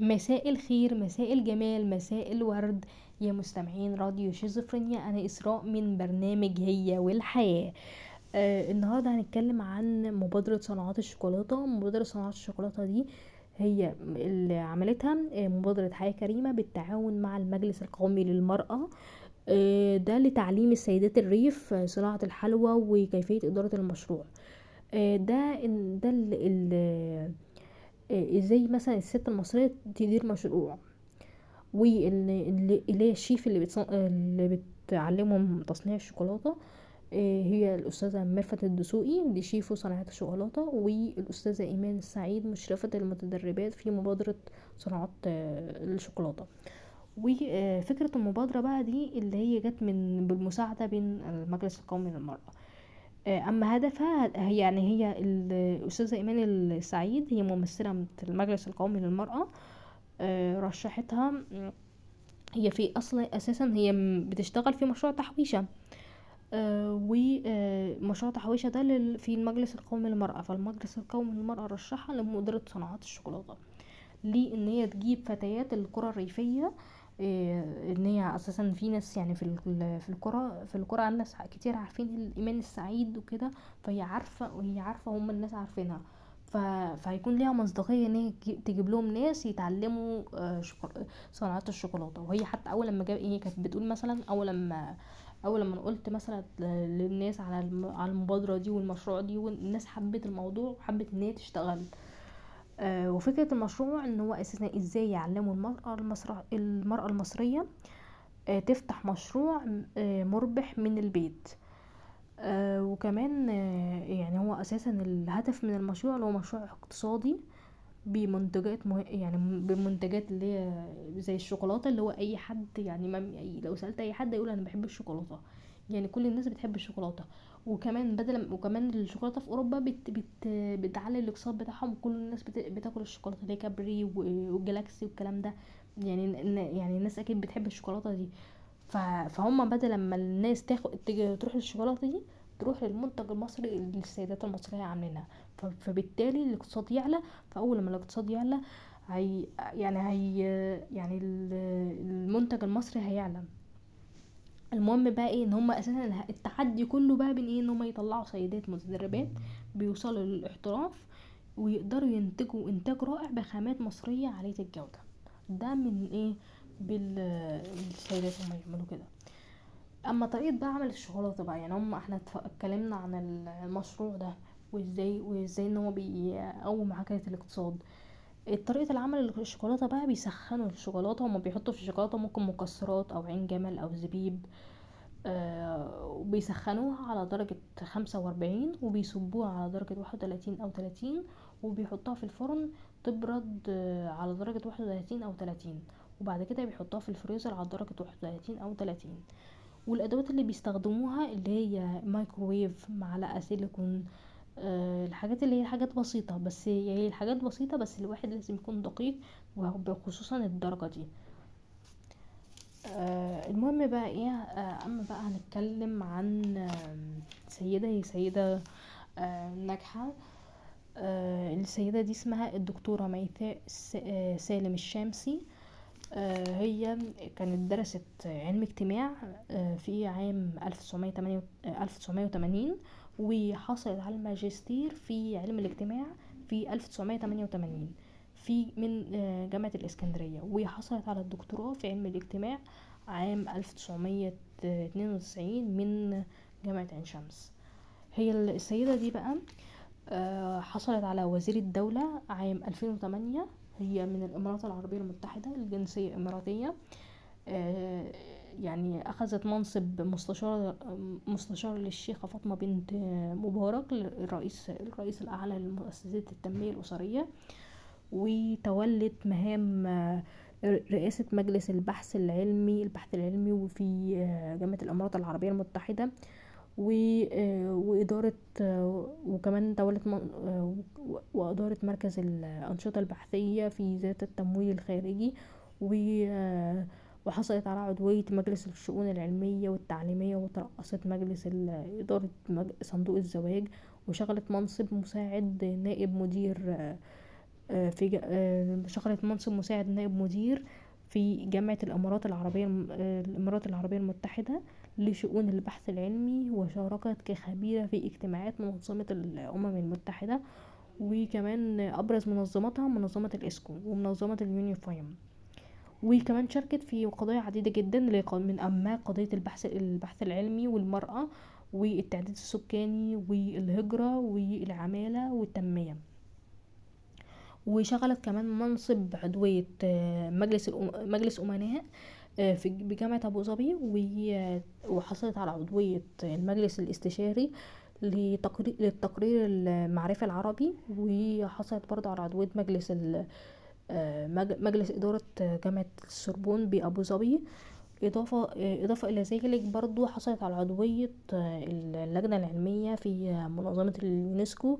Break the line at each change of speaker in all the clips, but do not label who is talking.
مساء الخير مساء الجمال مساء الورد. يا مستمعين راديو شيزوفرينيا أنا إسراء من برنامج هي والحياة. آه النهارده هنتكلم عن مبادرة صناعات الشوكولاتة. مبادرة صناعات الشوكولاتة دي هي اللي عملتها آه، مبادرة حياة كريمة بالتعاون مع المجلس القومي للمرأة. آه، ده لتعليم السيدات الريف آه، صناعة الحلوى وكيفية إدارة المشروع. آه، ده ده إزاي مثلا الست المصرية تدير مشروع واللي اللي اللي هي الشيف اللي بتص... اللي بتعلمهم تصنيع الشوكولاتة آه، هي الأستاذة ميرفت الدسوقي دي شيف وصناعة الشوكولاتة والأستاذة إيمان السعيد مشرفة المتدربات في مبادرة صناعات آه، الشوكولاتة. وفكرة المبادرة بقى دي اللي هي جت من بالمساعدة بين المجلس القومي للمرأة. آه، أما هدفها هي يعني هي الاستاذه إيمان السعيد هي ممثلة من المجلس القومي للمرأة آه، رشحتها. هي في أصلا أساسا هي بتشتغل في مشروع تحويشة ومشروع تحويشة ده في المجلس القومي للمرأة. فالمجلس القومي للمرأة رشحها لمديريه صناعات الشوكولاتة ليه؟ إن هي تجيب فتيات القرى الريفية إيه، إن هي أساسا في ناس يعني في في القرى في القرى ناس كتير عارفين الإيمان السعيد وكده فهي عارفة وهي عارفة هم الناس عارفينها. فهيكون ليها مصداقية إن هي تجي- تجيب لهم ناس يتعلموا آه،. صناعات الشوكولاتة وهي حتى أول لما جاب إيه كانت بتقول مثلا أول لما أول لما قلت مثلا للناس على. على المبادرة دي والمشروع دي والناس حبت الموضوع وحبت إن هي تشتغل آه، وفكرة المشروع إن هو أساسا إزاي يعلموا المرأة المصر... المرأة المصرية آه، تفتح مشروع آه، مربح من البيت آه، وكمان آه، يعني هو أساسا الهدف من المشروع اللي هو مشروع اقتصادي بمنتجات مه... يعني بمنتجات اللي هي زي الشوكولاتة اللي هو أي حد يعني ما. لو سألت أي حد يقول أنا بحب الشوكولاتة يعني كل الناس بتحب الشوكولاتة وكمان بدل وكمان الشوكولاتة في أوروبا بت... بت... بتعلي الاقتصاد بتاعهم وكل الناس بت... بتاكل الشوكولاتة اللي كابري والجلاكسي والكلام ده. يعني يعني الناس أكيد بتحب الشوكولاتة دي. فهم بدل لما الناس تاخد تروح للشوكولاتة دي تروح للمنتج المصري اللي السيدات المصرية عاملينها. فبالتالي الاقتصاد يعلى. فأول لما الاقتصاد يعلى هي يعني هي يعني ال- المنتج المصري هيعلى. المهم بقى إيه إن هم أساسا التحدي كله بقى بين إيه إن هم يطلعوا سيدات متدربات بيوصلوا للاحتراف ويقدروا ينتجوا إنتاج رائع بخامات مصرية عالية الجودة. ده من إيه بال- بالسيدات هم يعملوا كده. أما طريقة بقى عمل الشوكولاتة بقى يعني هم إحنا اتكلمنا عن المشروع ده وإزاي وإزاي إن هو بيقوم عجله الاقتصاد. طريقة العمل الشوكولاتة بقى بيسخنوا الشوكولاتة هما بيحطوا في الشوكولاتة ممكن مكسرات أو عين جمل أو زبيب آه وبيسخنوها على درجة خمسة وأربعين وبيصبوها على درجة واحد وتلاتين أو تلاتين وبيحطوها في الفرن تبرد آه، على درجة واحد وتلاتين أو تلاتين وبعد كده بيحطوها في الفريزر على درجة واحد وتلاتين أو تلاتين. والأدوات اللي بيستخدموها اللي هي مايكروويف معلقة سيليكون الحاجات اللي هي حاجات بسيطة بس هي الحاجات بسيطة بس الواحد لازم يكون دقيق وخصوصا الدرجة دي. أه المهم بقى إيه أه أما بقى هنتكلم عن آم، سيدة هي سيدة أه ناجحة. أه السيدة دي اسمها الدكتورة ميثاء آه، سالم الشامسي. آه، هي كانت درست علم اجتماع آه، في عام 1908 آه، 1980 وحصلت على الماجستير في علم الاجتماع في 1988 في من آه، جامعة الإسكندرية وحصلت على الدكتوراه في علم الاجتماع عام 1992 من جامعة عين شمس. هي السيدة دي بقى آه، حصلت على وزير الدولة عام 2008 هي من الإمارات العربية المتحدة الجنسية إماراتية آه، يعني أخذت منصب مستشار مستشار للشيخة فاطمة بنت مبارك الرئيس الرئيس الأعلى لمؤسسة التنمية الأسرية وتولت مهام آه، رئاسة مجلس البحث العلمي البحث العلمي وفي آه، جامعة الإمارات العربية المتحدة آه، وإدارة وكمان تولت وإدارة مركز الأنشطة البحثية في ذات التمويل الخارجي و وحصلت على عضوية مجلس الشؤون العلمية والتعليمية وترأست مجلس إدارة صندوق الزواج وشغلت منصب مساعد نائب مدير آه، آه، في آه، شغلت منصب مساعد نائب مدير في جامعة الإمارات العربية الإمارات العربية المتحدة لشؤون البحث العلمي وشاركت كخبيرة في اجتماعات منظمة الأمم المتحدة وكمان أبرز منظمتها منظمة الإسكو ومنظمة اليونيفايم. وكمان شاركت في قضايا عديدة جدا من أهمها قضية البحث البحث العلمي والمرأة والتعداد السكاني والهجرة والعمالة والتنمية. وشغلت كمان منصب عضوية آه، مجلس مجلس أمناء آه، في بجامعة أبو ظبي وحصلت على عضوية المجلس الاستشاري لتقرير للتقرير المعرفي العربي وحصلت برضه على عضوية مجلس مجلس إدارة جامعة السوربون بأبو ظبي. إضافة آه، إضافة إلى ذلك برضو حصلت على عضوية آه، اللجنة العلمية في آه، منظمة اليونسكو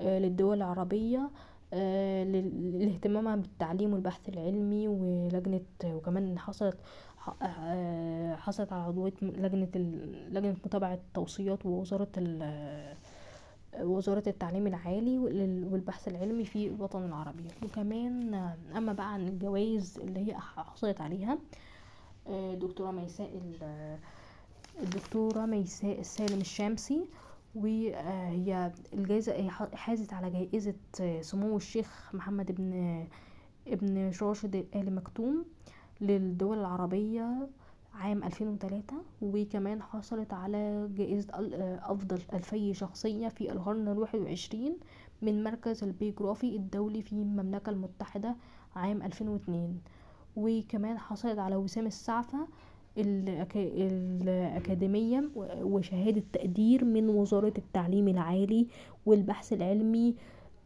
آه، للدول العربية آه، لل- لاهتمامها بالتعليم والبحث العلمي ولجنة وكمان حصلت آه، حصلت على عضوية لجنة لجنة متابعة توصيات ووزارة وزارة التعليم العالي وال- والبحث العلمي في الوطن العربي. وكمان أما بقى عن الجوائز اللي هي حصلت عليها آه، دكتورة ميساء ال- الدكتورة ميساء سالم الشامسي وهي الجائزة حازت على جائزة سمو الشيخ محمد ابن ابن راشد آل مكتوم للدول العربية عام 2003 وكمان حصلت على جائزة آه، أفضل ألفي شخصية في القرن الواحد وعشرين من مركز البيوغرافي الدولي في المملكة المتحدة عام 2002 وكمان حصلت على وسام السعفة الأكا- الأكاديمية وشهادة تقدير من وزارة التعليم العالي والبحث العلمي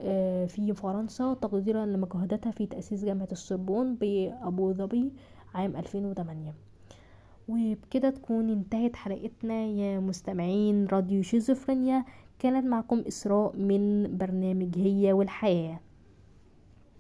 آه، في فرنسا تقديرا لمجهوداتها في تأسيس جامعة السوربون بأبو ظبي عام 2008 وبكده تكون انتهت حلقتنا. يا مستمعين راديو شيزوفرينيا كانت معكم إسراء من برنامج هي والحياة.